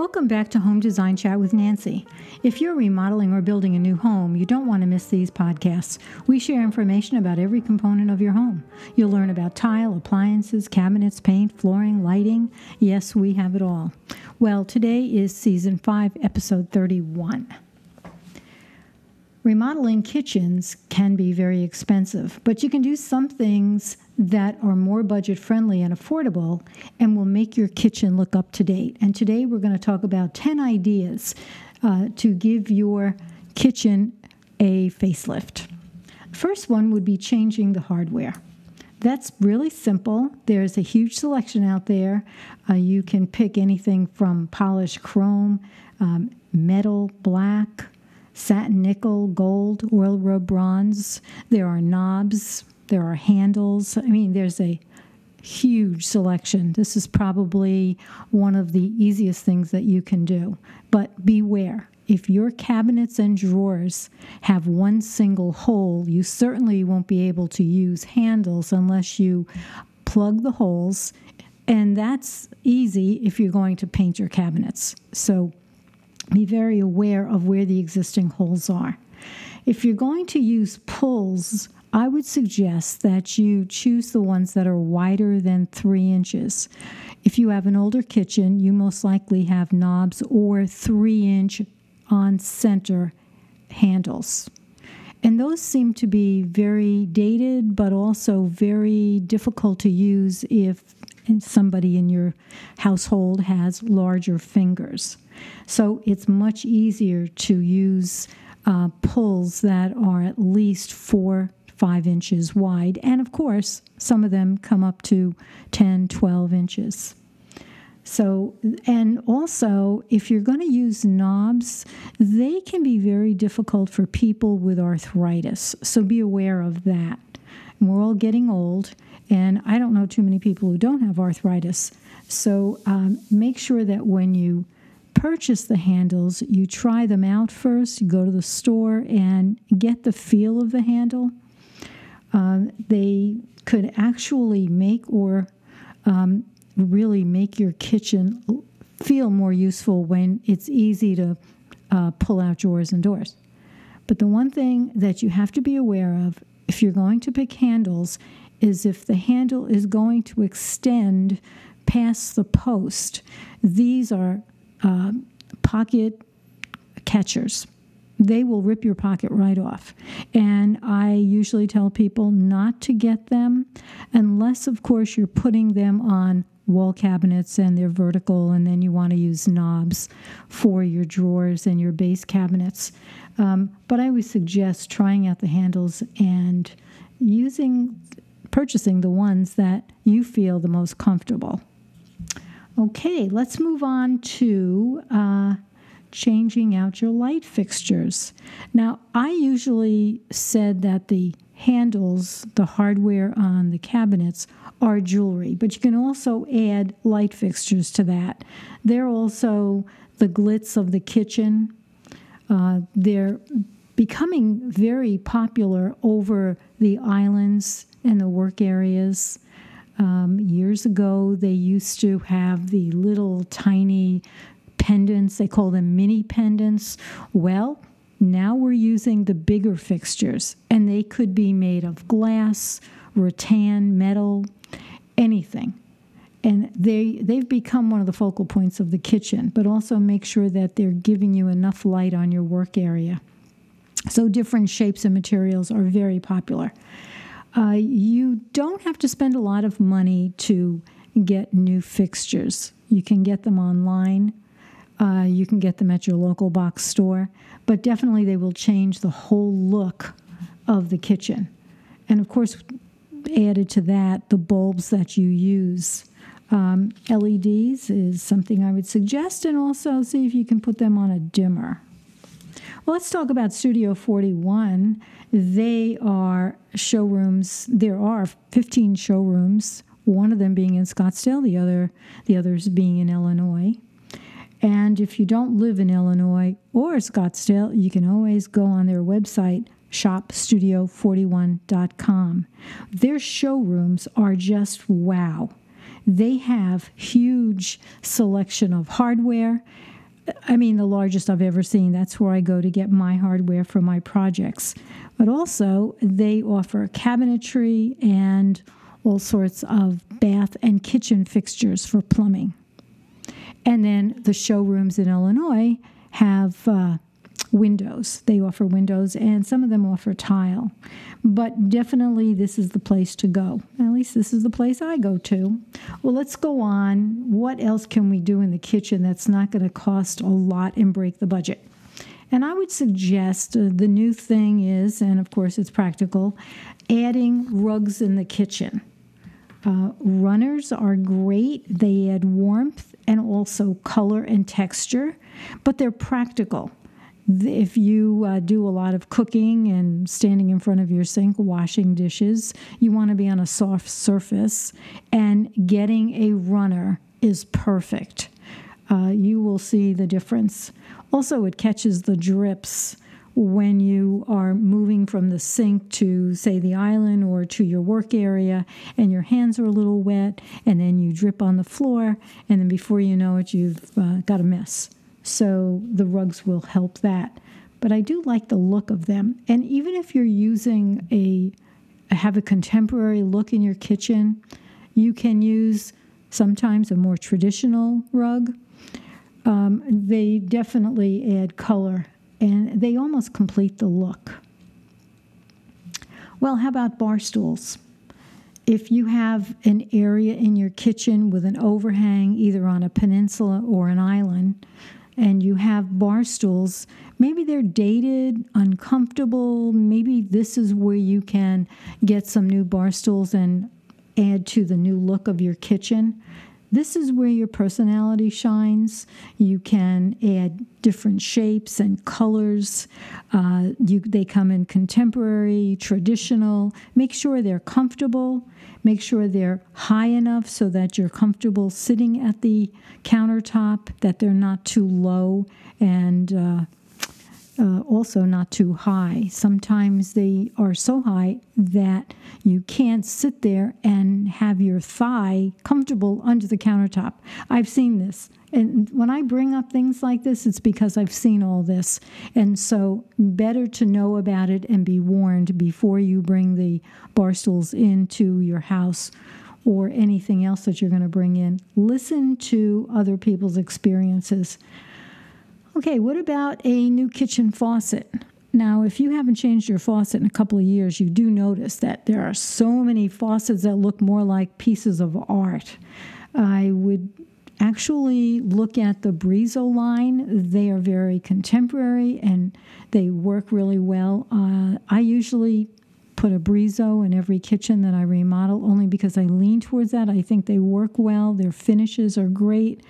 Welcome back to Home Design Chat with Nancy. If you're remodeling or building a new home, you don't want to miss these podcasts. We share information about every component of your home. You'll learn about tile, appliances, cabinets, paint, flooring, lighting. Yes, we have it all. Well, today is season 5, episode 31. Remodeling kitchens can be very expensive, but you can do some things that are more budget friendly and affordable and will make your kitchen look up to date. And today we're going to talk about 10 ideas uh, to give your kitchen a facelift. First one would be changing the hardware. That's really simple. There's a huge selection out there. Uh, you can pick anything from polished chrome, um, metal, black, satin nickel, gold, oil rub bronze. There are knobs, there are handles. I mean, there's a huge selection. This is probably one of the easiest things that you can do. But beware. If your cabinets and drawers have one single hole, you certainly won't be able to use handles unless you plug the holes. And that's easy if you're going to paint your cabinets. So be very aware of where the existing holes are. If you're going to use pulls, I would suggest that you choose the ones that are wider than three inches. If you have an older kitchen, you most likely have knobs or three inch on center handles. And those seem to be very dated, but also very difficult to use if somebody in your household has larger fingers. So it's much easier to use uh, pulls that are at least four, five inches wide. And of course, some of them come up to 10, 12 inches. So, and also, if you're going to use knobs, they can be very difficult for people with arthritis. So be aware of that. We're all getting old, and I don't know too many people who don't have arthritis. So um, make sure that when you purchase the handles, you try them out first. You go to the store and get the feel of the handle. Uh, they could actually make or um, really make your kitchen feel more useful when it's easy to uh, pull out drawers and doors. But the one thing that you have to be aware of if you're going to pick handles is if the handle is going to extend past the post. These are uh, pocket catchers. They will rip your pocket right off. And I usually tell people not to get them unless, of course, you're putting them on wall cabinets and they're vertical, and then you want to use knobs for your drawers and your base cabinets. Um, but I always suggest trying out the handles and using, purchasing the ones that you feel the most comfortable. Okay, let's move on to uh, changing out your light fixtures. Now, I usually said that the handles, the hardware on the cabinets, are jewelry, but you can also add light fixtures to that. They're also the glitz of the kitchen. Uh, they're becoming very popular over the islands and the work areas. Um, years ago, they used to have the little tiny pendants, they call them mini pendants. Well, now we're using the bigger fixtures, and they could be made of glass, rattan, metal, anything. And they, they've become one of the focal points of the kitchen, but also make sure that they're giving you enough light on your work area. So, different shapes and materials are very popular. Uh, you don't have to spend a lot of money to get new fixtures. You can get them online, uh, you can get them at your local box store, but definitely they will change the whole look of the kitchen. And of course, added to that the bulbs that you use. Um, LEDs is something I would suggest, and also see if you can put them on a dimmer. Well, let's talk about Studio 41. They are showrooms. There are 15 showrooms. One of them being in Scottsdale, the other, the others being in Illinois. And if you don't live in Illinois or Scottsdale, you can always go on their website, shopstudio41.com. Their showrooms are just wow. they have huge selection of hardware. I mean, the largest I've ever seen. That's where I go to get my hardware for my projects. But also, they offer cabinetry and all sorts of bath and kitchen fixtures for plumbing. And then the showrooms in Illinois have uh, windows. They offer windows, and some of them offer tile. But definitely, this is the place to go. At least, this is the place I go to. Well, let's go on. What else can we do in the kitchen that's not going to cost a lot and break the budget? And I would suggest uh, the new thing is, and of course it's practical, adding rugs in the kitchen. Uh, runners are great. They add warmth and also color and texture, but they're practical. If you uh, do a lot of cooking and standing in front of your sink washing dishes, you want to be on a soft surface, and getting a runner is perfect. Uh, you will see the difference. Also, it catches the drips when you are moving from the sink to, say, the island or to your work area, and your hands are a little wet, and then you drip on the floor, and then before you know it, you've uh, got a mess. So the rugs will help that. But I do like the look of them. And even if you're using a have a contemporary look in your kitchen, you can use sometimes a more traditional rug. Um, they definitely add color and they almost complete the look. Well, how about bar stools? If you have an area in your kitchen with an overhang, either on a peninsula or an island, and you have bar stools, maybe they're dated, uncomfortable. Maybe this is where you can get some new bar stools and add to the new look of your kitchen. This is where your personality shines. You can add different shapes and colors. Uh, you, they come in contemporary, traditional. Make sure they're comfortable. Make sure they're high enough so that you're comfortable sitting at the countertop, that they're not too low and uh, uh, also not too high. Sometimes they are so high that you can't sit there and have your thigh comfortable under the countertop. I've seen this. And when I bring up things like this, it's because I've seen all this. And so, better to know about it and be warned before you bring the bar stools into your house or anything else that you're going to bring in. Listen to other people's experiences. Okay, what about a new kitchen faucet? Now, if you haven't changed your faucet in a couple of years, you do notice that there are so many faucets that look more like pieces of art. I would actually look at the Brizo line. They are very contemporary and they work really well. Uh, I usually put a Brizo in every kitchen that I remodel only because I lean towards that. I think they work well, their finishes are great,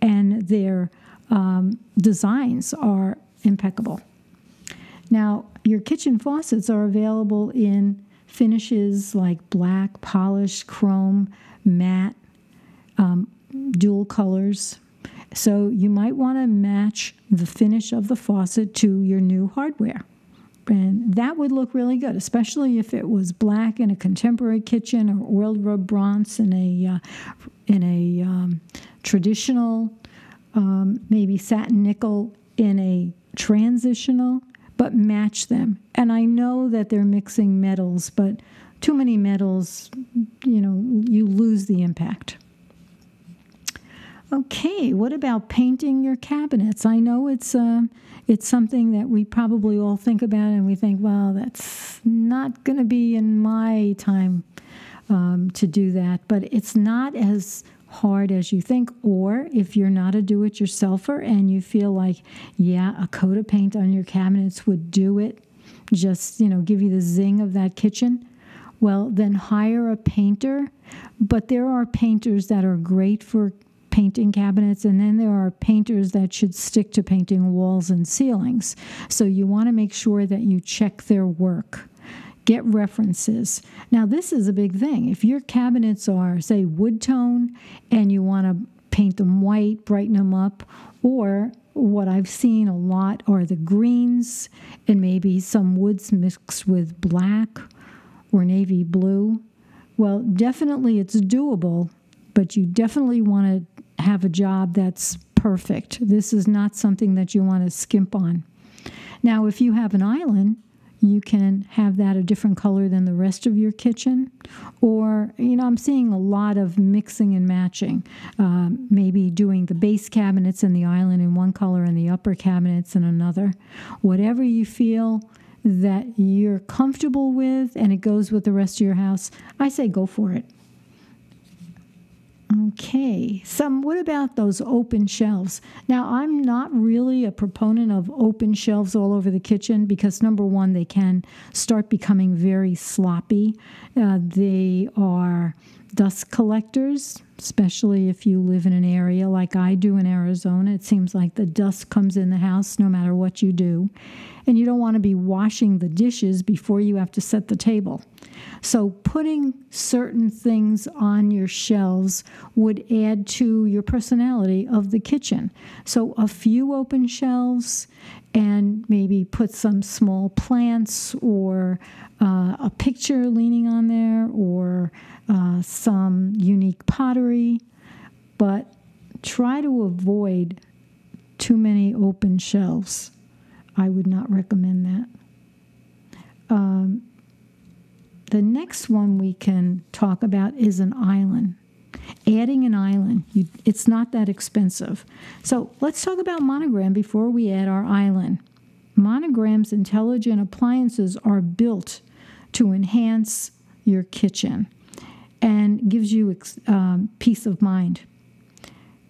and they're um, designs are impeccable. Now, your kitchen faucets are available in finishes like black, polished, chrome, matte, um, dual colors. So you might want to match the finish of the faucet to your new hardware. And that would look really good, especially if it was black in a contemporary kitchen or oiled rub bronze in a uh, in a um, traditional um, maybe satin nickel in a transitional, but match them. And I know that they're mixing metals, but too many metals, you know, you lose the impact. Okay, what about painting your cabinets? I know it's uh, it's something that we probably all think about, and we think, well, that's not going to be in my time um, to do that. But it's not as hard as you think. Or if you're not a do it yourselfer and you feel like, yeah, a coat of paint on your cabinets would do it, just, you know, give you the zing of that kitchen, well, then hire a painter. But there are painters that are great for painting cabinets, and then there are painters that should stick to painting walls and ceilings. So you want to make sure that you check their work get references. Now, this is a big thing. If your cabinets are, say, wood tone and you want to paint them white, brighten them up, or what I've seen a lot are the greens and maybe some woods mixed with black or navy blue. Well, definitely it's doable, but you definitely want to have a job that's perfect. This is not something that you want to skimp on. Now, if you have an island, you can have that a different color than the rest of your kitchen. Or, you know, I'm seeing a lot of mixing and matching. Um, maybe doing the base cabinets and the island in one color and the upper cabinets in another. Whatever you feel that you're comfortable with and it goes with the rest of your house, I say go for it. Okay, some what about those open shelves? Now, I'm not really a proponent of open shelves all over the kitchen because number one, they can start becoming very sloppy. Uh, they are dust collectors, especially if you live in an area like I do in Arizona. It seems like the dust comes in the house no matter what you do. And you don't want to be washing the dishes before you have to set the table. So, putting certain things on your shelves would add to your personality of the kitchen. So, a few open shelves and maybe put some small plants or uh, a picture leaning on there or uh, some unique pottery, but try to avoid too many open shelves. I would not recommend that. Um, the next one we can talk about is an island. Adding an island, you, it's not that expensive. So let's talk about Monogram before we add our island. Monogram's intelligent appliances are built to enhance your kitchen and gives you um, peace of mind.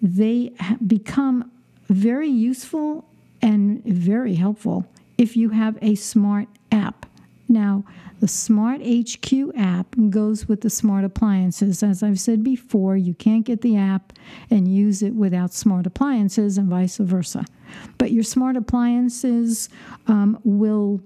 They become very useful and very helpful if you have a smart app. Now, the Smart HQ app goes with the smart appliances. As I've said before, you can't get the app and use it without smart appliances and vice versa. But your smart appliances um, will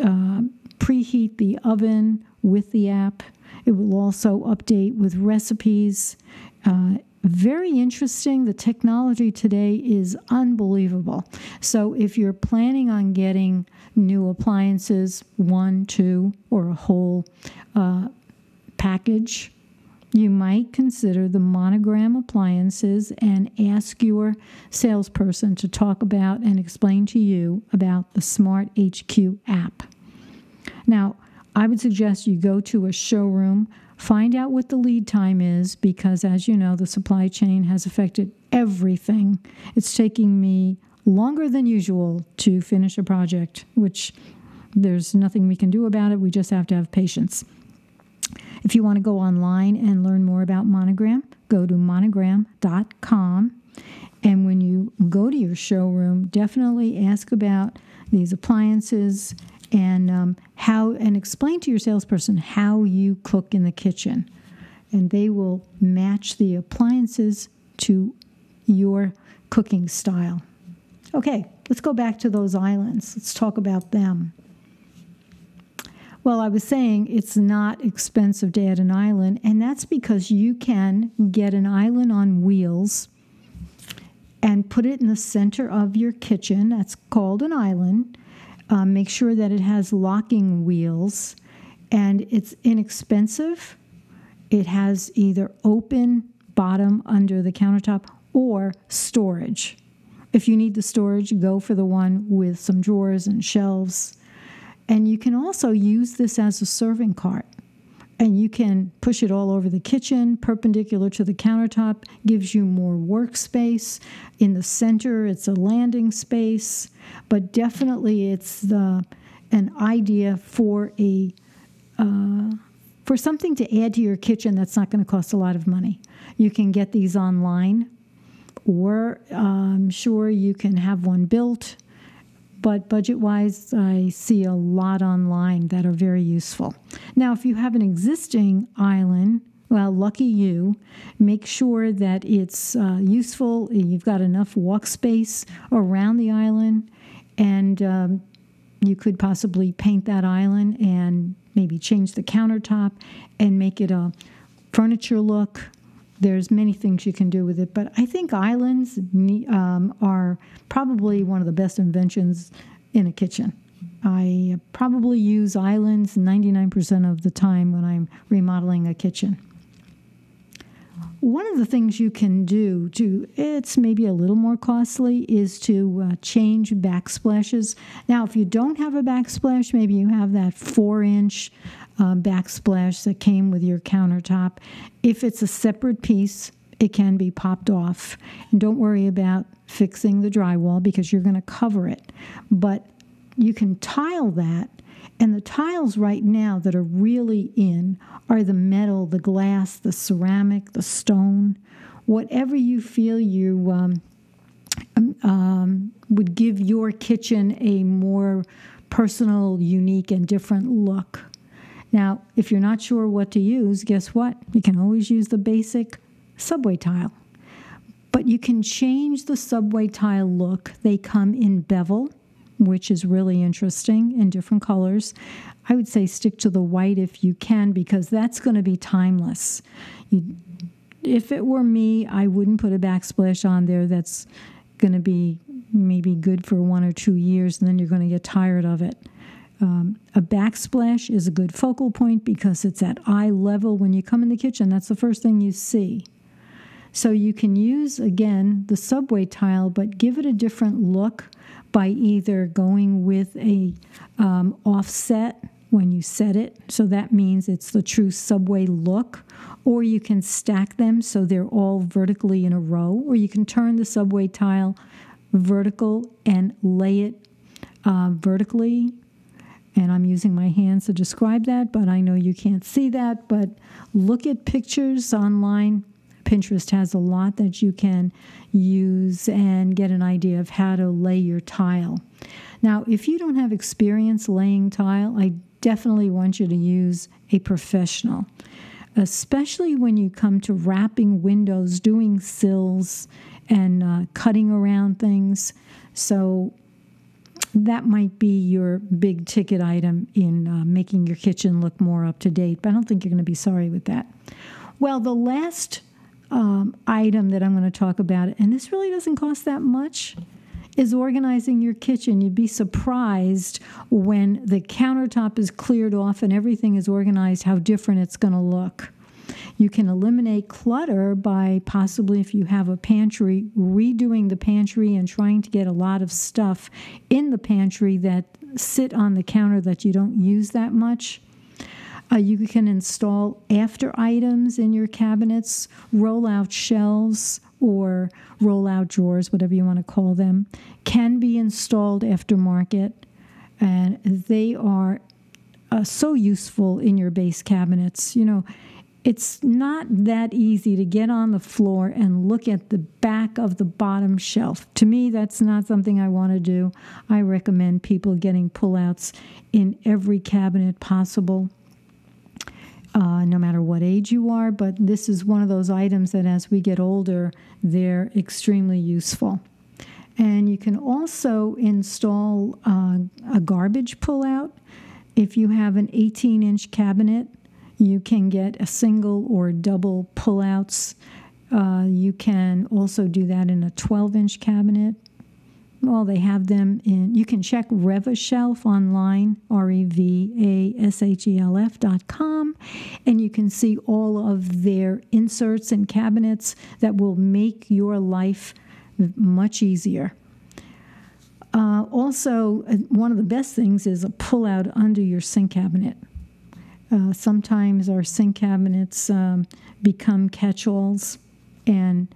uh, preheat the oven with the app. It will also update with recipes. Uh, very interesting. The technology today is unbelievable. So, if you're planning on getting new appliances, one, two, or a whole uh, package, you might consider the monogram appliances and ask your salesperson to talk about and explain to you about the Smart HQ app. Now, I would suggest you go to a showroom Find out what the lead time is because, as you know, the supply chain has affected everything. It's taking me longer than usual to finish a project, which there's nothing we can do about it. We just have to have patience. If you want to go online and learn more about Monogram, go to monogram.com. And when you go to your showroom, definitely ask about these appliances and um, how and explain to your salesperson how you cook in the kitchen and they will match the appliances to your cooking style okay let's go back to those islands let's talk about them well, I was saying it's not expensive to add an island, and that's because you can get an island on wheels and put it in the center of your kitchen. That's called an island. Um, make sure that it has locking wheels and it's inexpensive. It has either open bottom under the countertop or storage. If you need the storage, go for the one with some drawers and shelves. And you can also use this as a serving cart and you can push it all over the kitchen perpendicular to the countertop gives you more workspace. In the center it's a landing space. But definitely it's the an idea for a uh, for something to add to your kitchen that's not going to cost a lot of money. You can get these online or i'm um, sure you can have one built. But budget wise, I see a lot online that are very useful. Now, if you have an existing island, well, lucky you, make sure that it's uh, useful. You've got enough walk space around the island, and um, you could possibly paint that island and maybe change the countertop and make it a furniture look there's many things you can do with it, but I think islands um, are probably one of the best inventions in a kitchen. I probably use islands 99% of the time when I'm remodeling a kitchen. One of the things you can do to it's maybe a little more costly is to uh, change backsplashes. Now, if you don't have a backsplash, maybe you have that four inch uh, backsplash that came with your countertop. If it's a separate piece, it can be popped off. And don't worry about fixing the drywall because you're going to cover it. But you can tile that. And the tiles right now that are really in are the metal, the glass, the ceramic, the stone, whatever you feel you um, um, um would give your kitchen a more personal, unique, and different look. Now, if you're not sure what to use, guess what? You can always use the basic subway tile. But you can change the subway tile look. They come in bevel, which is really interesting in different colors. I would say stick to the white if you can because that's going to be timeless. You, if it were me, I wouldn't put a backsplash on there that's going to be maybe good for one or two years and then you're going to get tired of it. Um, a backsplash is a good focal point because it's at eye level when you come in the kitchen. That's the first thing you see. So you can use, again, the subway tile, but give it a different look by either going with a um, offset when you set it. So that means it's the true subway look. Or you can stack them so they're all vertically in a row. Or you can turn the subway tile vertical and lay it uh, vertically and I'm using my hands to describe that, but I know you can't see that. But look at pictures online Pinterest has a lot that you can use and get an idea of how to lay your tile. Now, if you don't have experience laying tile, I definitely want you to use a professional, especially when you come to wrapping windows, doing sills, and uh, cutting around things. So, that might be your big ticket item in uh, making your kitchen look more up to date, but I don't think you're going to be sorry with that. Well, the last um, item that I'm going to talk about, and this really doesn't cost that much, is organizing your kitchen. You'd be surprised when the countertop is cleared off and everything is organized how different it's going to look. You can eliminate clutter by possibly, if you have a pantry, redoing the pantry and trying to get a lot of stuff in the pantry that sit on the counter that you don't use that much. Uh, you can install after items in your cabinets, roll out shelves or roll out drawers, whatever you want to call them, can be installed aftermarket, and they are uh, so useful in your base cabinets. You know, it's not that easy to get on the floor and look at the back of the bottom shelf. To me, that's not something I want to do. I recommend people getting pullouts in every cabinet possible uh, no matter what age you are, but this is one of those items that as we get older, they're extremely useful. And you can also install uh, a garbage pullout. If you have an 18 inch cabinet, you can get a single or double pullouts. Uh, you can also do that in a 12 inch cabinet well, they have them in, you can check Revashelf online, R E V A S H E L F dot com, and you can see all of their inserts and cabinets that will make your life much easier. Uh, also, uh, one of the best things is a pull out under your sink cabinet. Uh, sometimes our sink cabinets um, become catch alls, and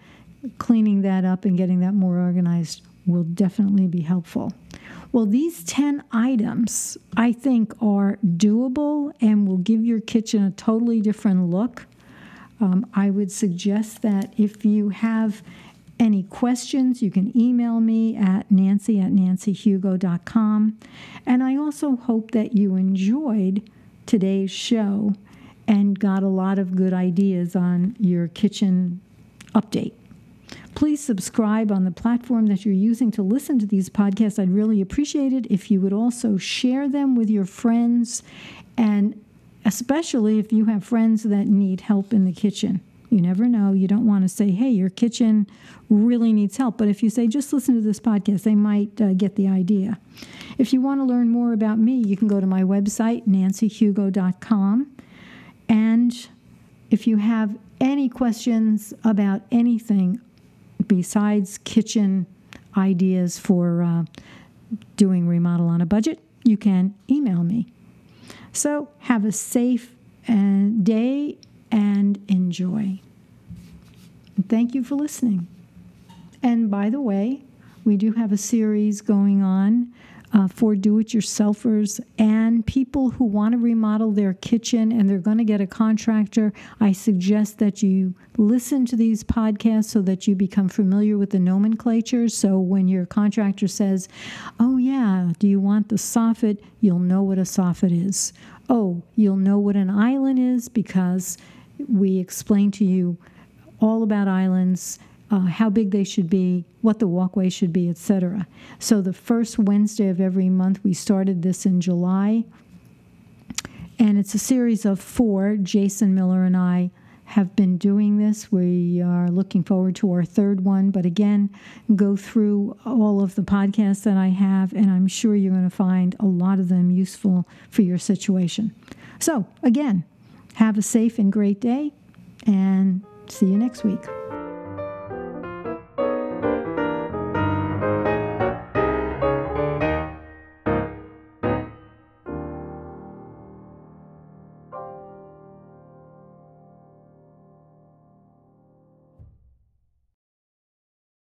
cleaning that up and getting that more organized will definitely be helpful. Well, these 10 items I think are doable and will give your kitchen a totally different look. Um, I would suggest that if you have any questions, you can email me at nancy at nancyhugo.com. And I also hope that you enjoyed today's show and got a lot of good ideas on your kitchen update. Please subscribe on the platform that you're using to listen to these podcasts. I'd really appreciate it if you would also share them with your friends, and especially if you have friends that need help in the kitchen. You never know. You don't want to say, hey, your kitchen really needs help. But if you say, just listen to this podcast, they might uh, get the idea. If you want to learn more about me, you can go to my website, nancyhugo.com. And if you have any questions about anything besides kitchen ideas for uh, doing remodel on a budget, you can email me. So have a safe uh, day and enjoy. Thank you for listening. And by the way, we do have a series going on uh, for do it yourselfers and people who want to remodel their kitchen and they're going to get a contractor. I suggest that you listen to these podcasts so that you become familiar with the nomenclature. So when your contractor says, Oh, yeah, do you want the soffit? You'll know what a soffit is. Oh, you'll know what an island is because we explain to you all about islands uh, how big they should be, what the walkway should be, etc. So the first Wednesday of every month, we started this in July, and it's a series of four. Jason Miller and I have been doing this. We are looking forward to our third one, but again, go through all of the podcasts that I have, and I'm sure you're going to find a lot of them useful for your situation. So, again, have a safe and great day, and see you next week.